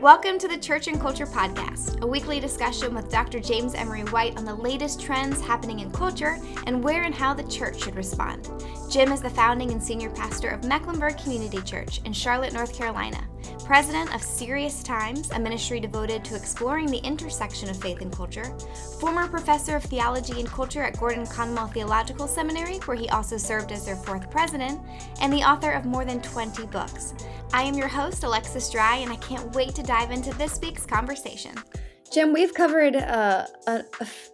Welcome to the Church and Culture Podcast, a weekly discussion with Dr. James Emery White on the latest trends happening in culture and where and how the church should respond. Jim is the founding and senior pastor of Mecklenburg Community Church in Charlotte, North Carolina, president of Serious Times, a ministry devoted to exploring the intersection of faith and culture, former professor of theology and culture at Gordon Conwell Theological Seminary, where he also served as their fourth president, and the author of more than 20 books. I am your host, Alexis Drye, and I can't wait to dive into this week's conversation. Jim, we've covered uh, a,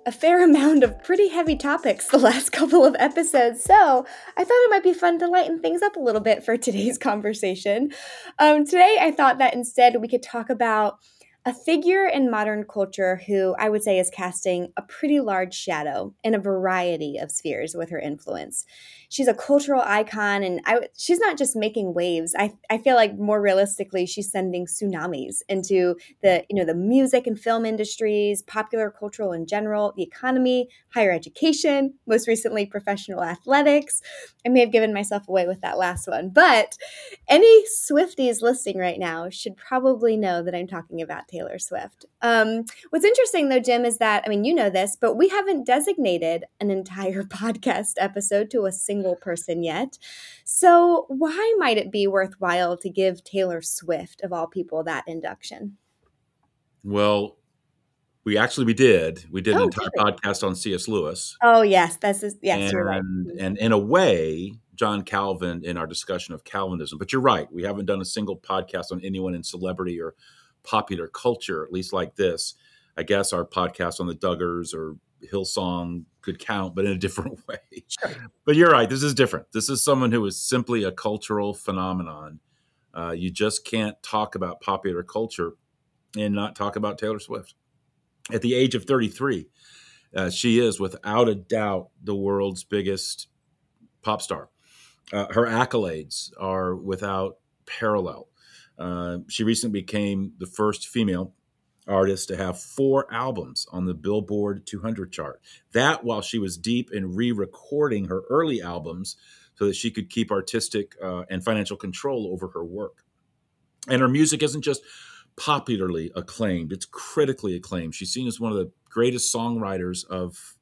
a, fair amount of pretty heavy topics the last couple of episodes, so I thought it might be fun to lighten things up a little bit for today's conversation. Um, today, I thought that instead we could talk about a figure in modern culture who I would say is casting a pretty large shadow in a variety of spheres with her influence. She's a cultural icon, and I, she's not just making waves. I, I feel like more realistically, she's sending tsunamis into the you know the music and film industries, popular cultural in general, the economy, higher education, most recently professional athletics. I may have given myself away with that last one, but any Swifties listening right now should probably know that I'm talking about Taylor Swift. Um, what's interesting though, Jim, is that, I mean, you know this, but we haven't designated an entire podcast episode to a single person yet. So why might it be worthwhile to give Taylor Swift, of all people, that induction? Well, we actually we did. We did oh, an entire podcast on C.S. Lewis. Oh yes, that's yes, and, you're right. Mm-hmm. And in a way, John Calvin in our discussion of Calvinism. But you're right. We haven't done a single podcast on anyone in celebrity or popular culture, at least like this. I guess our podcast on the Duggars or Hillsong could count, but in a different way. Sure. But you're right. This is different. This is someone who is simply a cultural phenomenon. Uh, you just can't talk about popular culture and not talk about Taylor Swift. At the age of 33, uh, she is without a doubt the world's biggest pop star. Uh, her accolades are without parallel. Uh, she recently became the first female artist to have four albums on the Billboard 200 chart. That while she was deep in re recording her early albums so that she could keep artistic uh, and financial control over her work. And her music isn't just popularly acclaimed, it's critically acclaimed. She's seen as one of the greatest songwriters of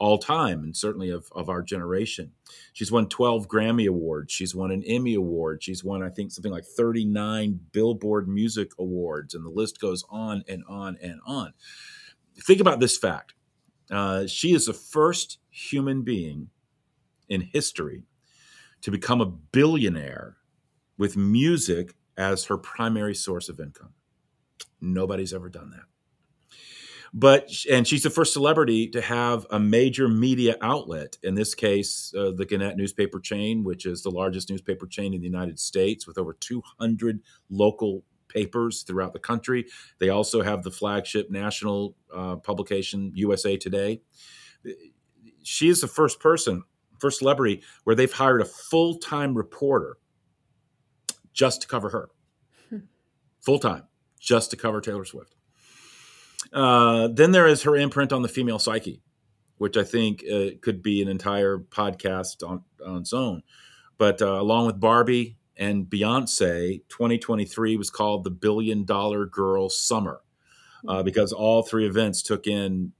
all time and certainly of, of our generation. She's won 12 Grammy Awards. She's won an Emmy Award. She's won, I think, something like 39 Billboard Music Awards, and the list goes on and on and on. Think about this fact uh, she is the first human being in history to become a billionaire with music as her primary source of income. Nobody's ever done that but and she's the first celebrity to have a major media outlet in this case uh, the gannett newspaper chain which is the largest newspaper chain in the united states with over 200 local papers throughout the country. They also have the flagship national uh, publication usa today. She is the first person first celebrity where they've hired a full-time reporter just to cover her. Hmm. full-time just to cover taylor swift uh, then there is her imprint on the female psyche, which I think uh, could be an entire podcast on, on its own. But uh, along with Barbie and Beyonce, 2023 was called the Billion Dollar Girl Summer uh, mm-hmm. because all three events took in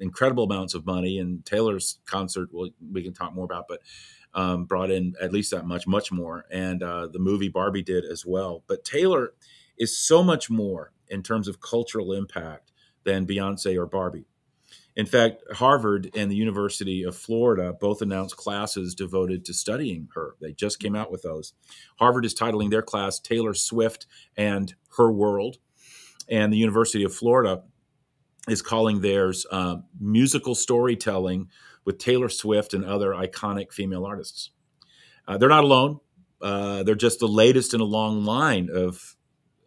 incredible amounts of money. And Taylor's concert, well, we can talk more about, but um, brought in at least that much, much more. And uh, the movie Barbie did as well. But Taylor is so much more in terms of cultural impact than Beyonce or Barbie. In fact, Harvard and the University of Florida both announced classes devoted to studying her. They just came out with those. Harvard is titling their class Taylor Swift and Her World, and the University of Florida is calling theirs uh, musical storytelling with Taylor Swift and other iconic female artists. Uh, they're not alone. Uh, they're just the latest in a long line of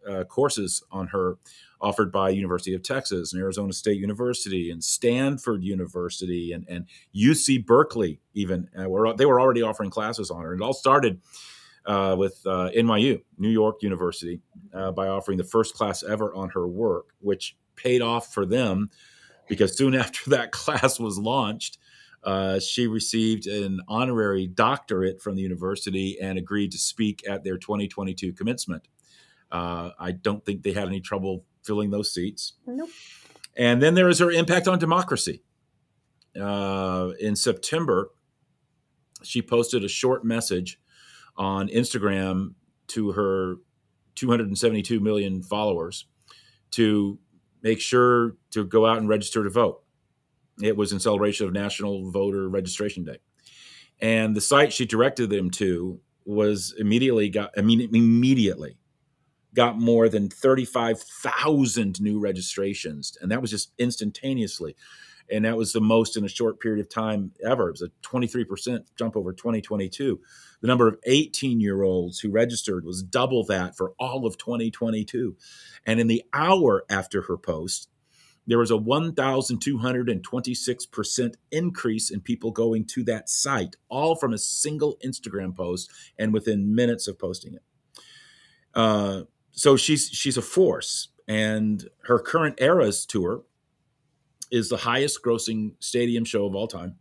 uh, courses on her offered by University of Texas and Arizona State University and Stanford University and, and UC Berkeley even. Uh, were, they were already offering classes on her. It all started uh, with uh, NYU, New York University, uh, by offering the first class ever on her work, which paid off for them because soon after that class was launched, uh, she received an honorary doctorate from the university and agreed to speak at their 2022 commencement. Uh, I don't think they had any trouble filling those seats. Nope. And then there is her impact on democracy. Uh, in September, she posted a short message on Instagram to her 272 million followers to make sure to go out and register to vote. It was in celebration of National Voter Registration Day. And the site she directed them to was immediately got I mean immediately got more than 35,000 new registrations and that was just instantaneously. And that was the most in a short period of time ever. It was a 23% jump over 2022 the number of 18 year olds who registered was double that for all of 2022 and in the hour after her post there was a 1,226% increase in people going to that site, all from a single Instagram post and within minutes of posting it. Uh, so she's she's a force, and her current Eras tour is the highest grossing stadium show of all time,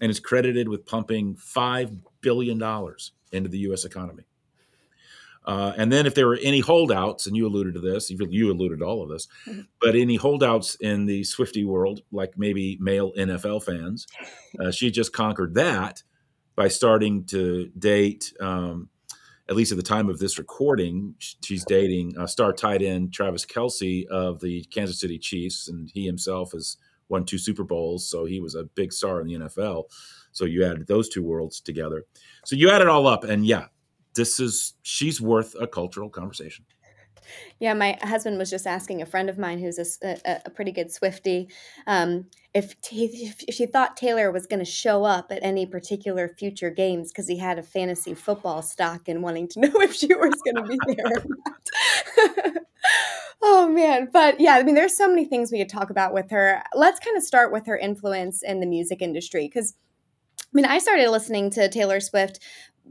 and is credited with pumping five billion dollars into the U.S. economy. Uh, and then if there were any holdouts, and you alluded to this, you alluded to all of this, mm-hmm. but any holdouts in the Swiftie world, like maybe male NFL fans, uh, she just conquered that by starting to date. Um, at least at the time of this recording, she's dating uh, star tight end Travis Kelce of the Kansas City Chiefs, and he himself has won two Super Bowls, so he was a big star in the NFL. So you added those two worlds together. So you add it all up, and yeah, this is she's worth a cultural conversation. Yeah, my husband was just asking a friend of mine who's a, a, a pretty good Swiftie um, if, if she thought Taylor was going to show up at any particular future games because he had a fantasy football stock and wanting to know if she was going to be there oh man, but yeah, I mean, there's so many things we could talk about with her. Let's kind of start with her influence in the music industry because. I mean, I started listening to Taylor Swift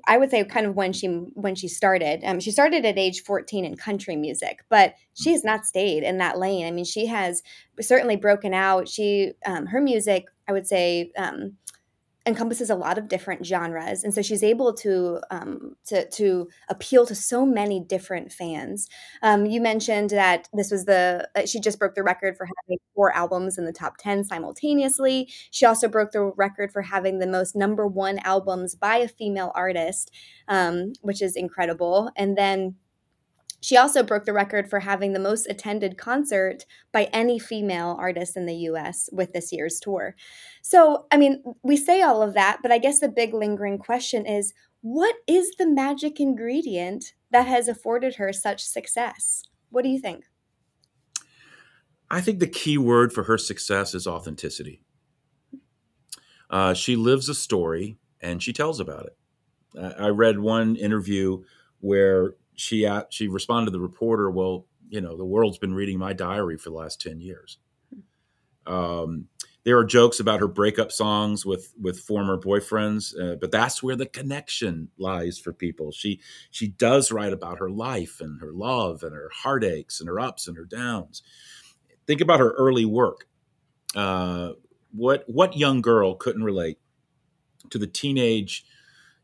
I would say kind of when she when she started. Um, she started at age 14 in country music, but she has not stayed in that lane. I mean, she has certainly broken out. She um, her music, I would say, um, encompasses a lot of different genres, and so she's able to um, to to appeal to so many different fans. Um, you mentioned that this was the uh, she just broke the record for having four albums in the top ten simultaneously. She also broke the record for having the most number one albums by a female artist, um, which is incredible. And then she also broke the record for having the most attended concert by any female artist in the US with this year's tour. So, I mean, we say all of that, but I guess the big lingering question is what is the magic ingredient that has afforded her such success? What do you think? I think the key word for her success is authenticity. Uh, she lives a story and she tells about it. I read one interview where she she responded to the reporter, "Well, you know, the world's been reading my diary for the last ten years." Um, there are jokes about her breakup songs with with former boyfriends, uh, but that's where the connection lies for people. She she does write about her life and her love and her heartaches and her ups and her downs. Think about her early work. Uh, what what young girl couldn't relate to the teenage,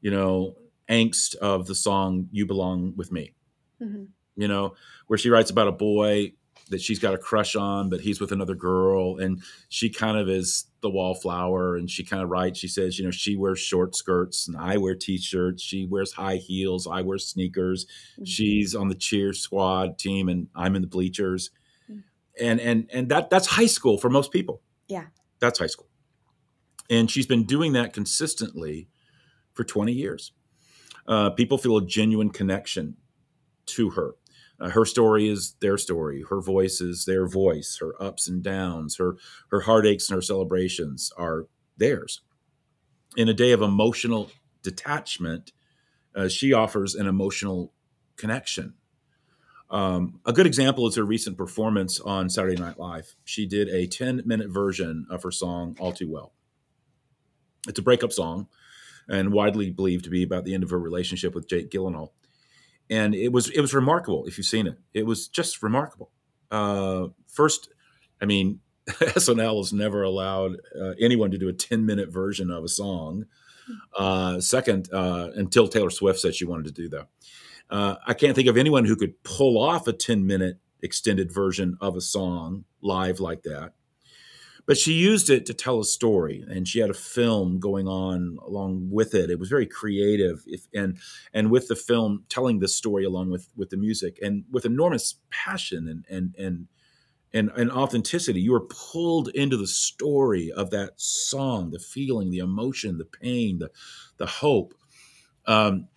you know, angst of the song "You Belong with Me." Mm-hmm. You know, where she writes about a boy that she's got a crush on, but he's with another girl, and she kind of is the wallflower. And she kind of writes. She says, you know, she wears short skirts, and I wear t-shirts. She wears high heels. I wear sneakers. Mm-hmm. She's on the cheer squad team, and I'm in the bleachers. Mm-hmm. And and and that that's high school for most people. Yeah, that's high school. And she's been doing that consistently for 20 years uh, people feel a genuine connection to her. Uh, her story is their story. Her voice is their voice. Her ups and downs, her her heartaches and her celebrations are theirs. In a day of emotional detachment, uh, she offers an emotional connection. Um, a good example is her recent performance on Saturday Night Live. She did a 10 minute version of her song All Too Well. It's a breakup song and widely believed to be about the end of her relationship with Jake Gyllenhaal. And it was it was remarkable if you've seen it. It was just remarkable. Uh, first, I mean, SNL has never allowed uh, anyone to do a 10 minute version of a song. Uh, second, uh, until Taylor Swift said she wanted to do that. Uh, I can't think of anyone who could pull off a 10 minute extended version of a song live like that. But she used it to tell a story, and she had a film going on along with it. It was very creative, if, and and with the film telling the story along with with the music, and with enormous passion and and and and, and authenticity. You were pulled into the story of that song, the feeling, the emotion, the pain, the the hope. Um,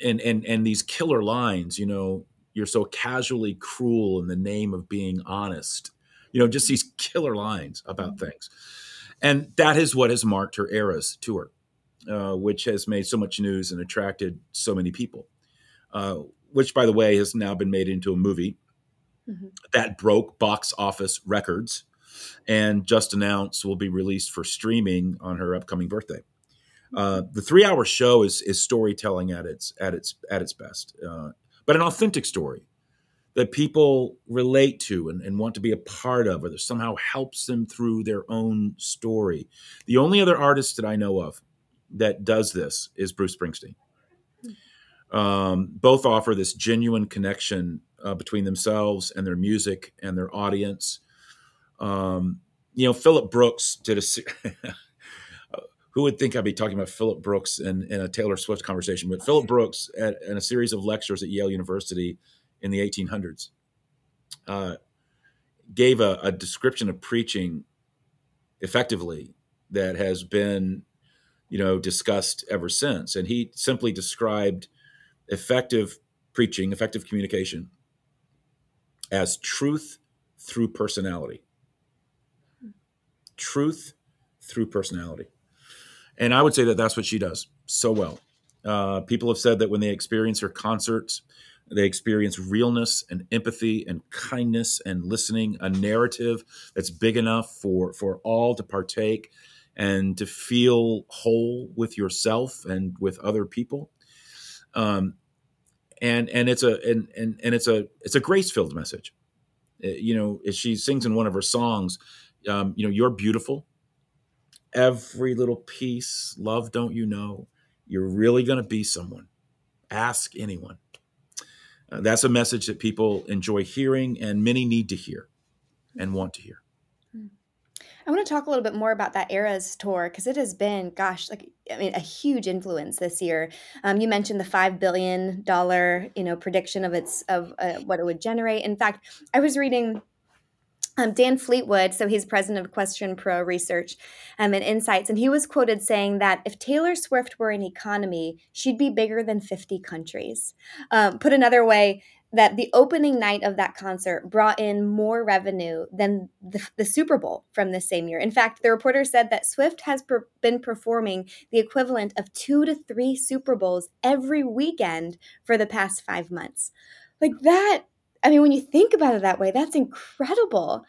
and and and these killer lines, you know, you're so casually cruel in the name of being honest. You know, just these killer lines about mm-hmm. things. And that is what has marked her Eras tour, uh, which has made so much news and attracted so many people. Uh, which, by the way, has now been made into a movie mm-hmm. that broke box office records and just announced will be released for streaming on her upcoming birthday. Uh, the three-hour show is is storytelling at its at its at its best, uh, but an authentic story that people relate to and, and, want to be a part of, or that somehow helps them through their own story. The only other artist that I know of that does this is Bruce Springsteen. Um, both offer this genuine connection uh, between themselves and their music and their audience. Um, you know, Phillips Brooks did a. who would think I'd be talking about Phillips Brooks in, a Taylor Swift conversation? But Phillips Brooks, at, in a series of lectures at Yale University in the 1800s, uh, gave a, a description of preaching effectively that has been, you know, discussed ever since. And he simply described effective preaching, effective communication, as truth through personality. Truth through personality. And I would say that that's what she does so well. Uh, people have said that when they experience her concerts, they experience realness and empathy and kindness and listening, a narrative that's big enough for, for all to partake and to feel whole with yourself and with other people. Um, and and it's a and and, and it's a it's a grace filled message. Uh, you know, she sings in one of her songs, um, you know, you're beautiful every little piece. Love, don't you know? You're really going to be someone. Ask anyone. Uh, that's a message that people enjoy hearing and many need to hear and want to hear. I want to talk a little bit more about that Eras tour because it has been, gosh, like I mean, a huge influence this year. Um, you mentioned the five billion dollar, you know, prediction of its of uh, what it would generate. In fact, I was reading um, Dan Fleetwood, so he's president of QuestionPro Research um, and Insights, and he was quoted saying that if Taylor Swift were an economy, she'd be bigger than 50 countries. Um, put another way, that the opening night of that concert brought in more revenue than the, the Super Bowl from the same year. In fact, the reporter said that Swift has per- been performing the equivalent of two to three Super Bowls every weekend for the past five months. Like that I mean, when you think about it that way, that's incredible.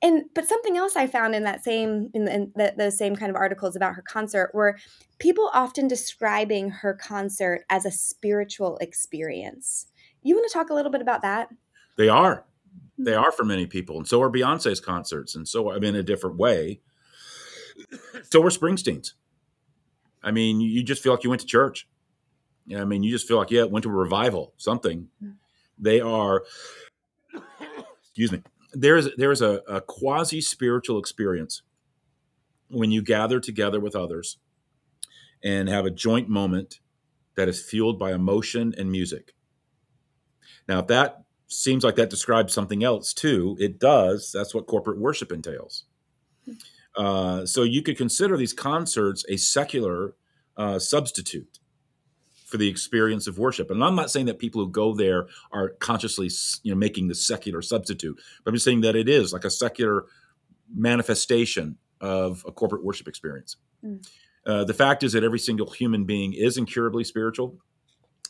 And but something else I found in that same in, the, in the, those same kind of articles about her concert were people often describing her concert as a spiritual experience. You want to talk a little bit about that? They are. They mm-hmm. are for many people, and so are Beyonce's concerts, and so I mean, in a different way. So are Springsteen's. I mean, you just feel like you went to church. I mean, you just feel like yeah, went to a revival, something. Mm-hmm. They are, excuse me, there's there's a, a quasi spiritual experience when you gather together with others and have a joint moment that is fueled by emotion and music. Now, if that seems like that describes something else too, it does. That's what corporate worship entails. Uh, so you could consider these concerts a secular uh, substitute for the experience of worship. And I'm not saying that people who go there are consciously, you know, making the secular substitute, but I'm just saying that it is like a secular manifestation of a corporate worship experience. Mm. Uh, the fact is that every single human being is incurably spiritual.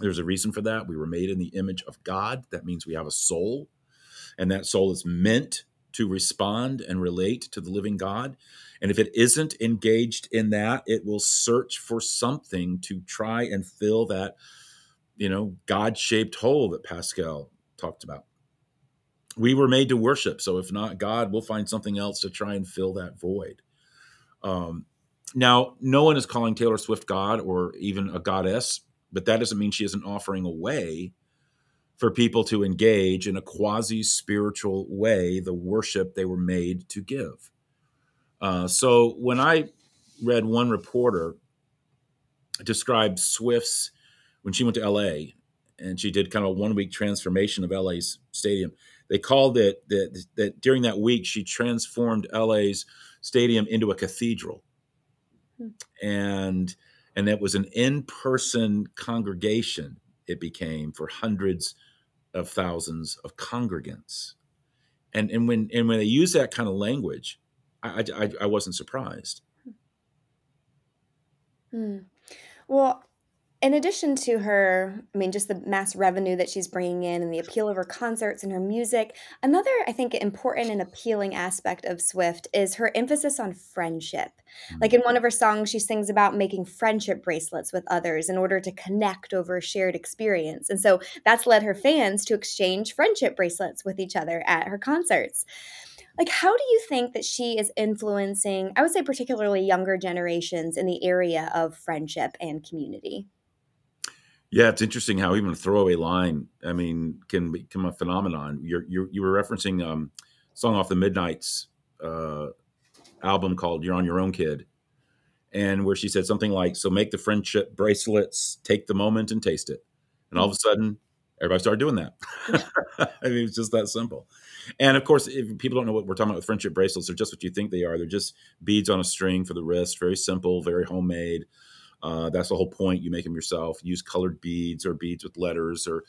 There's a reason for that. We were made in the image of God. That means we have a soul, and that soul is meant to respond and relate to the living God. And if it isn't engaged in that, it will search for something to try and fill that, you know, God shaped hole that Pascal talked about. We were made to worship. So if not God, we'll find something else to try and fill that void. Um, now, no one is calling Taylor Swift God or even a goddess. but that doesn't mean she isn't offering a way for people to engage in a quasi spiritual way the worship they were made to give. Uh, so when I read one reporter describe Swift's when she went to LA and she did kind of a one week transformation of LA's stadium. They called it that, that during that week she transformed LA's stadium into a cathedral. Hmm. And and it was an in-person congregation it became for hundreds of thousands of congregants. And and when and when they use that kind of language, I I, I wasn't surprised. Hmm. Well, in addition to her, I mean, just the mass revenue that she's bringing in and the appeal of her concerts and her music, another, I think, important and appealing aspect of Swift is her emphasis on friendship. Like in one of her songs, she sings about making friendship bracelets with others in order to connect over a shared experience. And so that's led her fans to exchange friendship bracelets with each other at her concerts like how do you think that she is influencing i would say particularly younger generations in the area of friendship and community yeah, it's interesting how even a throwaway line, I mean, can become a phenomenon. You're, you're you were referencing um, song off the Midnights uh, album called "You're on Your Own, Kid," and where she said something like, "So make the friendship bracelets, take the moment and taste it," and all of a sudden, everybody started doing that. I mean, it's just that simple. And of course, if people don't know what we're talking about with friendship bracelets, they're just what you think they are. They're just beads on a string for the wrist, very simple, very homemade. Uh, that's the whole point. You make them yourself. Use colored beads or beads with letters or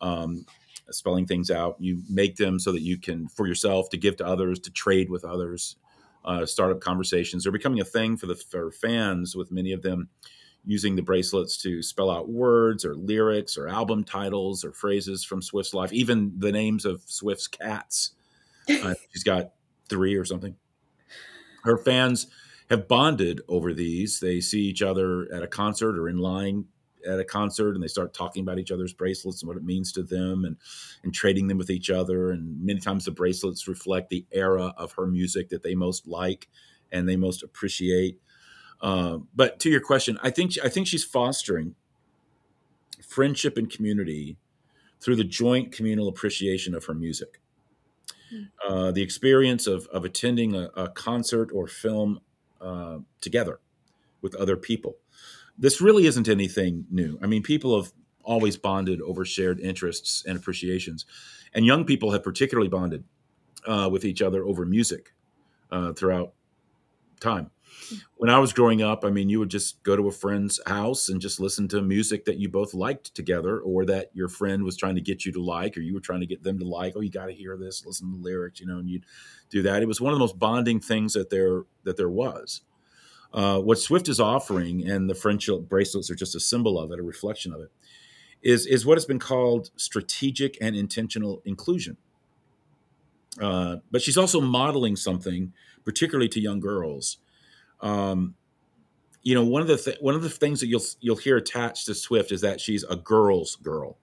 um, spelling things out. You make them so that you can, for yourself, to give to others, to trade with others, uh, start up conversations. They're becoming a thing for the for fans, with many of them using the bracelets to spell out words or lyrics or album titles or phrases from Swift's life, even the names of Swift's cats. Uh, she's got three or something. Her fans have bonded over these. They see each other at a concert or in line at a concert and they start talking about each other's bracelets and what it means to them and and trading them with each other and many times the bracelets reflect the era of her music that they most like and they most appreciate uh, but to your question i think i think she's fostering friendship and community through the joint communal appreciation of her music hmm. uh, the experience of, of attending a, a concert or film uh, together with other people. This really isn't anything new. I mean, people have always bonded over shared interests and appreciations, and young people have particularly bonded uh, with each other over music uh, throughout time. When I was growing up, I mean, you would just go to a friend's house and just listen to music that you both liked together, or that your friend was trying to get you to like, or you were trying to get them to like. Oh, you got to hear this, listen to the lyrics, you know, and you'd do that. It was one of the most bonding things that there that there was. Uh, what Swift is offering, and the friendship bracelets are just a symbol of it, a reflection of it, is is what has been called strategic and intentional inclusion. Uh, but she's also modeling something, particularly to young girls. Um, you know, one of the th- one of the things that you'll you'll hear attached to Swift is that she's a girl's girl,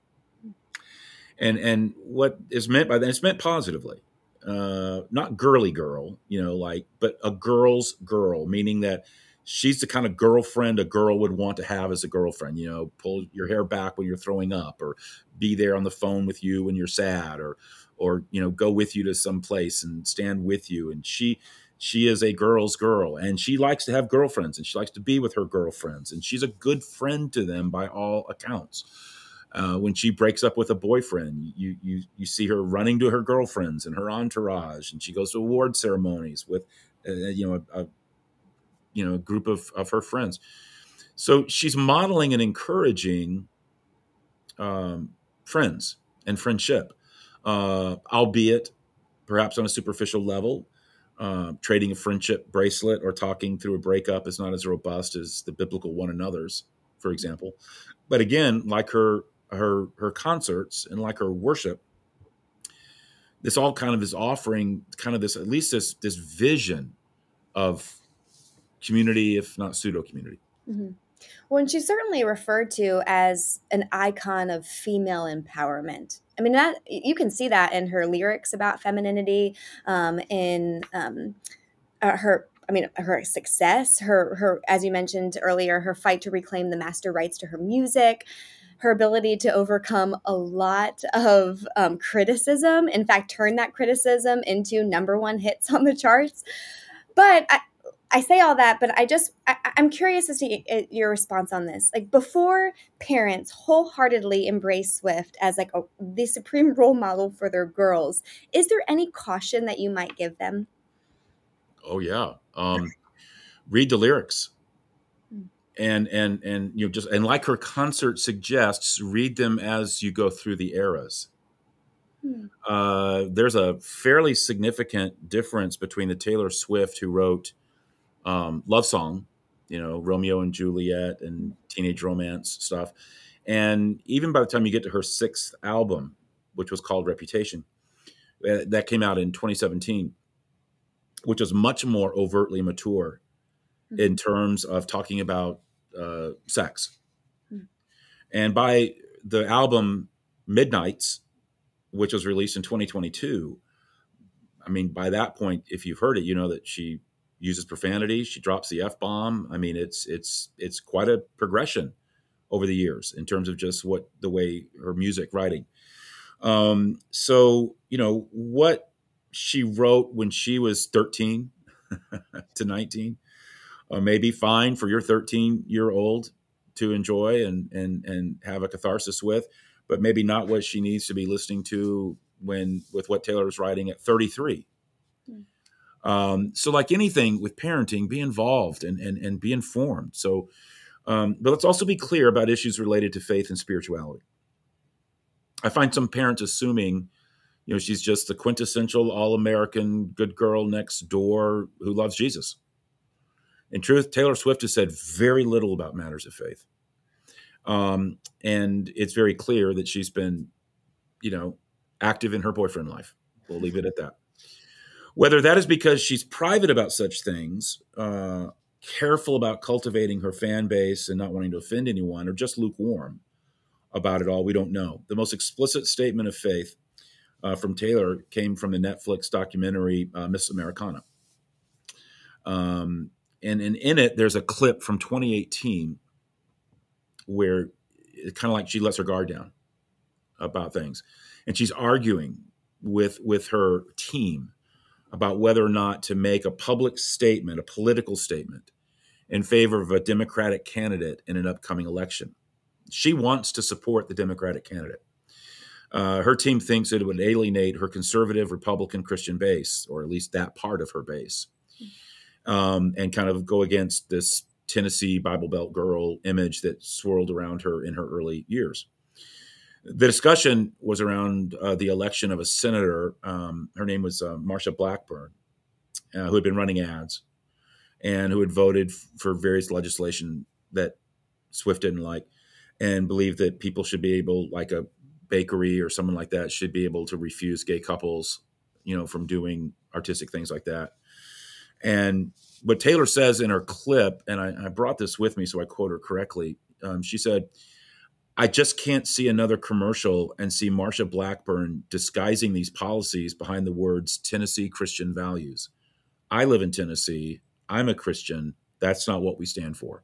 and and what is meant by that? It's meant positively uh, not girly girl, you know, like, but a girl's girl, meaning that she's the kind of girlfriend a girl would want to have as a girlfriend, you know, pull your hair back when you're throwing up or be there on the phone with you when you're sad or, or, you know, go with you to some place and stand with you. And she, she is a girl's girl and she likes to have girlfriends and she likes to be with her girlfriends and she's a good friend to them by all accounts uh, when she breaks up with a boyfriend, you you you see her running to her girlfriends and her entourage, and she goes to award ceremonies with, uh, you know, a, a, you know a group of of her friends. So she's modeling and encouraging um, friends and friendship, uh, albeit perhaps on a superficial level. Uh, trading a friendship bracelet or talking through a breakup is not as robust as the biblical one another's, for example. But again, like her her her concerts and like her worship this all kind of is offering kind of this at least this this vision of community if not pseudo community mm-hmm. well and she's certainly referred to as an icon of female empowerment i mean that you can see that in her lyrics about femininity um, in um, uh, her I mean, her success, her her as you mentioned earlier, her fight to reclaim the master rights to her music, her ability to overcome a lot of um, criticism. In fact, turn that criticism into number one hits on the charts. But I, I say all that, but I just I, am curious as to your response on this. Like before, parents wholeheartedly embrace Swift as like a, the supreme role model for their girls. Is there any caution that you might give them? Oh yeah, um, read the lyrics, hmm. and and and you know just and like her concert suggests, read them as you go through the eras. Hmm. Uh, there's a fairly significant difference between the Taylor Swift who wrote um, love song, you know, Romeo and Juliet and teenage romance stuff. And even by the time you get to her sixth album, which was called Reputation, uh, that came out in 2017, which was much more overtly mature mm-hmm. in terms of talking about uh, sex. Mm-hmm. And by the album Midnights, which was released in 2022, I mean, by that point, if you've heard it, you know that she uses profanity. She drops the f bomb. I mean, it's it's it's quite a progression over the years in terms of just what the way her music writing. Um, so you know what she wrote when she was 13 to 19 uh, may be fine for your 13 year old to enjoy and and and have a catharsis with, but maybe not what she needs to be listening to when with what Taylor is writing at 33 um, so, like anything with parenting, be involved and and, and be informed. So, um, but let's also be clear about issues related to faith and spirituality. I find some parents assuming, you know, she's just the quintessential all-American good girl next door who loves Jesus. In truth, Taylor Swift has said very little about matters of faith, um, and it's very clear that she's been, you know, active in her boyfriend life. We'll leave it at that. Whether that is because she's private about such things, uh, careful about cultivating her fan base and not wanting to offend anyone, or just lukewarm about it all, we don't know. The most explicit statement of faith uh, from Taylor came from the Netflix documentary uh, Miss Americana. Um, and, and in it, there's a clip from 2018 where it's kind of like she lets her guard down about things. And she's arguing with with her team about whether or not to make a public statement, a political statement, in favor of a Democratic candidate in an upcoming election. She wants to support the Democratic candidate. Uh, her team thinks it would alienate her conservative Republican Christian base, or at least that part of her base, um, and kind of go against this Tennessee Bible Belt girl image that swirled around her in her early years the discussion was around uh, the election of a senator. Um, her name was uh, Marsha Blackburn, uh, who had been running ads and who had voted f- for various legislation that Swift didn't like and believed that people should be able, like a bakery or someone like that, should be able to refuse gay couples, you know, from doing artistic things like that. And what Taylor says in her clip, and I, I brought this with me so I quote her correctly, um, she said, I just can't see another commercial and see Marsha Blackburn disguising these policies behind the words Tennessee Christian values. I live in Tennessee. I'm a Christian. That's not what we stand for.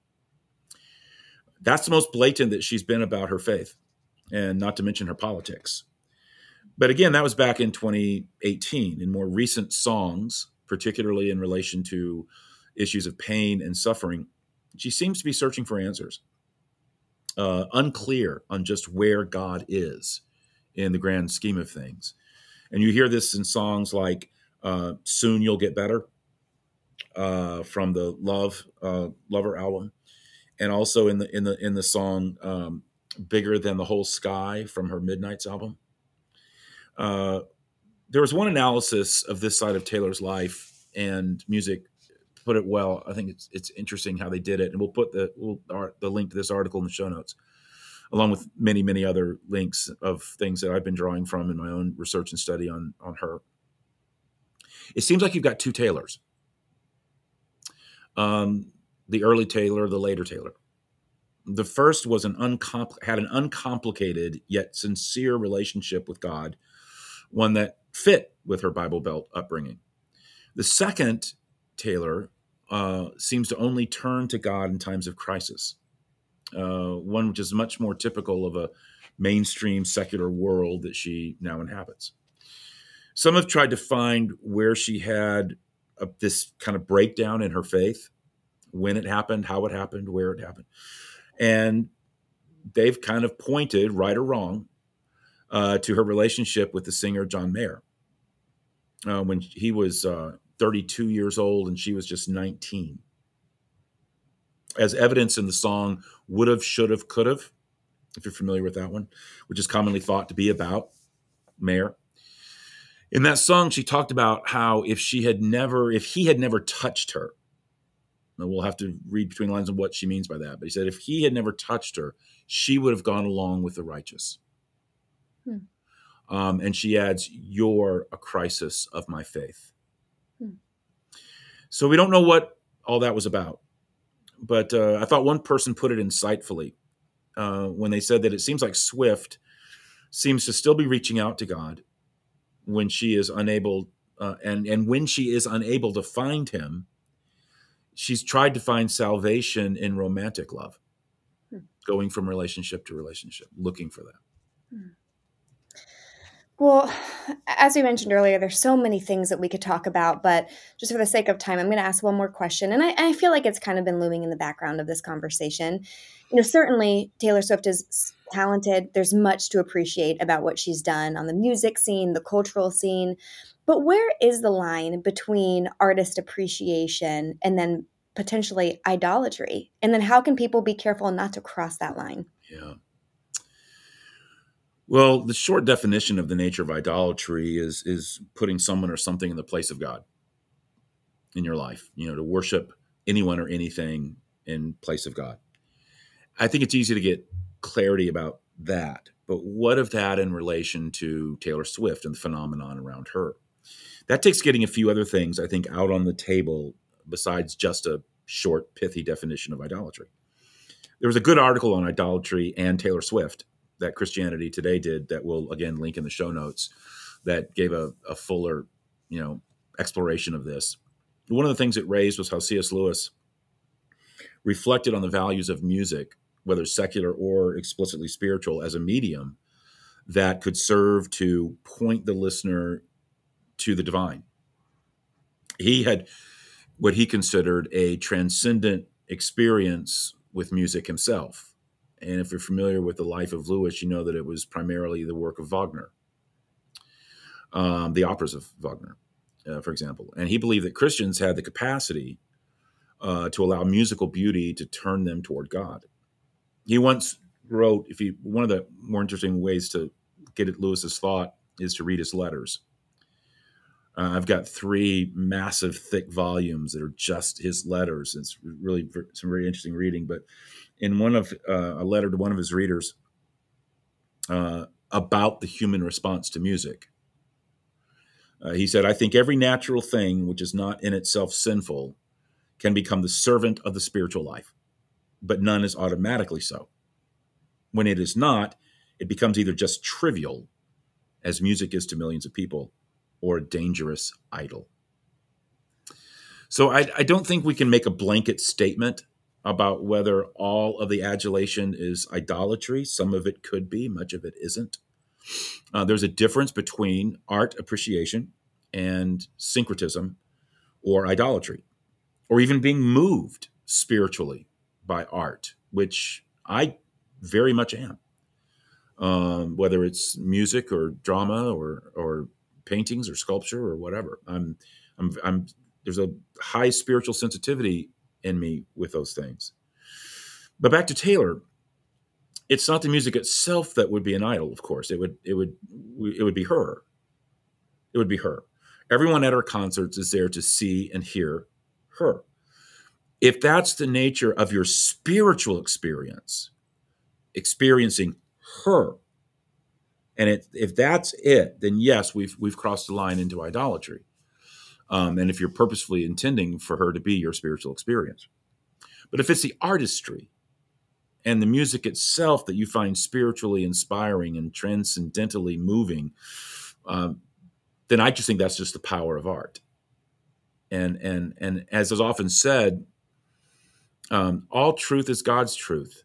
That's the most blatant that she's been about her faith, and not to mention her politics. But again, that was back in 2018. In more recent songs, particularly in relation to issues of pain and suffering, she seems to be searching for answers uh, unclear on just where God is in the grand scheme of things. And you hear this in songs like uh, "Soon You'll Get Better" uh, from the Love uh, Lover album, and also in the in the in the song um, "Bigger Than the Whole Sky" from her Midnights album. Uh, there was one analysis of this side of Taylor's life and music put it well. I think it's it's interesting how they did it, and we'll put the we'll, our, the link to this article in the show notes, along with many many other links of things that I've been drawing from in my own research and study on on her. It seems like you've got two Taylors. Um, the early Taylor, the later Taylor. The first was an uncompl- had an uncomplicated yet sincere relationship with God, one that fit with her Bible Belt upbringing. The second Taylor uh, seems to only turn to God in times of crisis. Uh, one which is much more typical of a mainstream secular world that she now inhabits. Some have tried to find where she had a, this kind of breakdown in her faith, when it happened, how it happened, where it happened. And they've kind of pointed, right or wrong, uh, to her relationship with the singer John Mayer. Uh, when he was uh, 32 years old and she was just 19. As evidence in the song Would Have, Should Have, Could Have, if you're familiar with that one, which is commonly thought to be about Mayer. In that song, she talked about how if she had never, if he had never touched her, and we'll have to read between lines of what she means by that. But he said if he had never touched her, she would have gone along with the righteous. Hmm. Um, and she adds, You're a crisis of my faith. So we don't know what all that was about. But uh, I thought one person put it insightfully uh, when they said that it seems like Swift seems to still be reaching out to God when she is unable, uh, and and when she is unable to find Him, she's tried to find salvation in romantic love, hmm. going from relationship to relationship, looking for that. Hmm. Well, as we mentioned earlier, there's so many things that we could talk about, but just for the sake of time, I'm going to ask one more question. And I, I, feel like it's kind of been looming in the background of this conversation. You know, certainly Taylor Swift is talented. There's much to appreciate about what she's done on the music scene, the cultural scene. But where is the line between artist appreciation and then potentially idolatry? And then how can people be careful not to cross that line? Yeah. Well, the short definition of the nature of idolatry is is putting someone or something in the place of God in your life. You know, to worship anyone or anything in place of God. I think it's easy to get clarity about that, but what of that in relation to Taylor Swift and the phenomenon around her? That takes getting a few other things, I think, out on the table besides just a short, pithy definition of idolatry. There was a good article on idolatry and Taylor Swift that Christianity Today did that we'll again link in the show notes that gave a, a fuller, you know, exploration of this. One of the things it raised was how C.S. Lewis reflected on the values of music, whether secular or explicitly spiritual, as a medium that could serve to point the listener to the divine. He had what he considered a transcendent experience with music himself and if you're familiar with the life of Lewis, you know that it was primarily the work of Wagner, um, the operas of Wagner, uh, for example. And he believed that Christians had the capacity uh, to allow musical beauty to turn them toward God. He once wrote, if you one of the more interesting ways to get at Lewis's thought is to read his letters. Uh, I've got three massive, thick volumes that are just his letters. It's really some very interesting reading. But in one of uh, a letter to one of his readers uh, about the human response to music. Uh, he said, I think every natural thing which is not in itself sinful can become the servant of the spiritual life, but none is automatically so. When it is not, it becomes either just trivial, as music is to millions of people, or a dangerous idol. So I, I don't think we can make a blanket statement about whether all of the adulation is idolatry. Some of it could be, much of it isn't. Uh, there's a difference between art appreciation and syncretism or idolatry, or even being moved spiritually by art, which I very much am. Um, whether it's music or drama or or paintings or sculpture or whatever, I'm I'm I'm there's a high spiritual sensitivity in me with those things. But back to Taylor, it's not the music itself that would be an idol, of course. It would it would it would be her. It would be her. Everyone at her concerts is there to see and hear her. If that's the nature of your spiritual experience, experiencing her, and it, if that's it, then yes, we've we've crossed the line into idolatry um, and if you're purposefully intending for her to be your spiritual experience. But if it's the artistry and the music itself that you find spiritually inspiring and transcendentally moving, um, then I just think that's just the power of art. and and and as is often said, um, all truth is God's truth.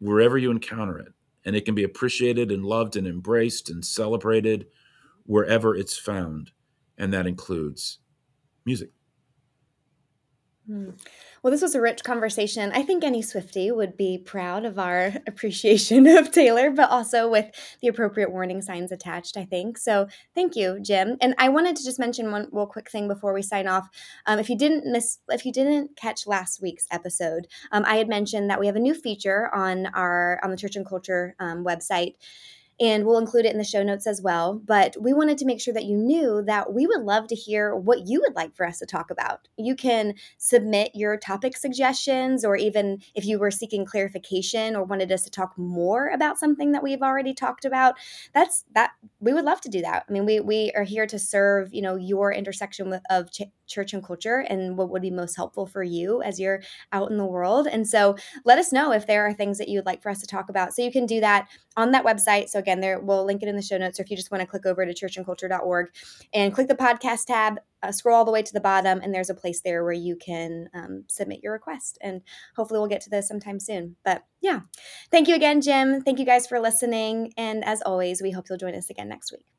Wherever you encounter it, and it can be appreciated and loved and embraced and celebrated wherever it's found, and that includes music. Hmm. Well, this was a rich conversation. I think any Swiftie would be proud of our appreciation of Taylor, but also with the appropriate warning signs attached, I think. So thank you, Jim. And I wanted to just mention one real quick thing before we sign off. Um, if you didn't miss, if you didn't catch last week's episode, um, I had mentioned that we have a new feature on our on the Church and Culture um, website and we'll include it in the show notes as well. But we wanted to make sure that you knew that we would love to hear what you would like for us to talk about. You can submit your topic suggestions, or even if you were seeking clarification or wanted us to talk more about something that we've already talked about. That's that we would love to do that. I mean, we we are here to serve you know your intersection with, of church and culture and what would be most helpful for you as you're out in the world. And so let us know if there are things that you would like for us to talk about. So you can do that on that website. So again, there we'll link it in the show notes. Or if you just want to click over to churchandculture.org and click the podcast tab, uh, scroll all the way to the bottom, and there's a place there where you can um, submit your request. And hopefully, we'll get to this sometime soon. But yeah, thank you again, Jim. Thank you guys for listening. And as always, we hope you'll join us again next week.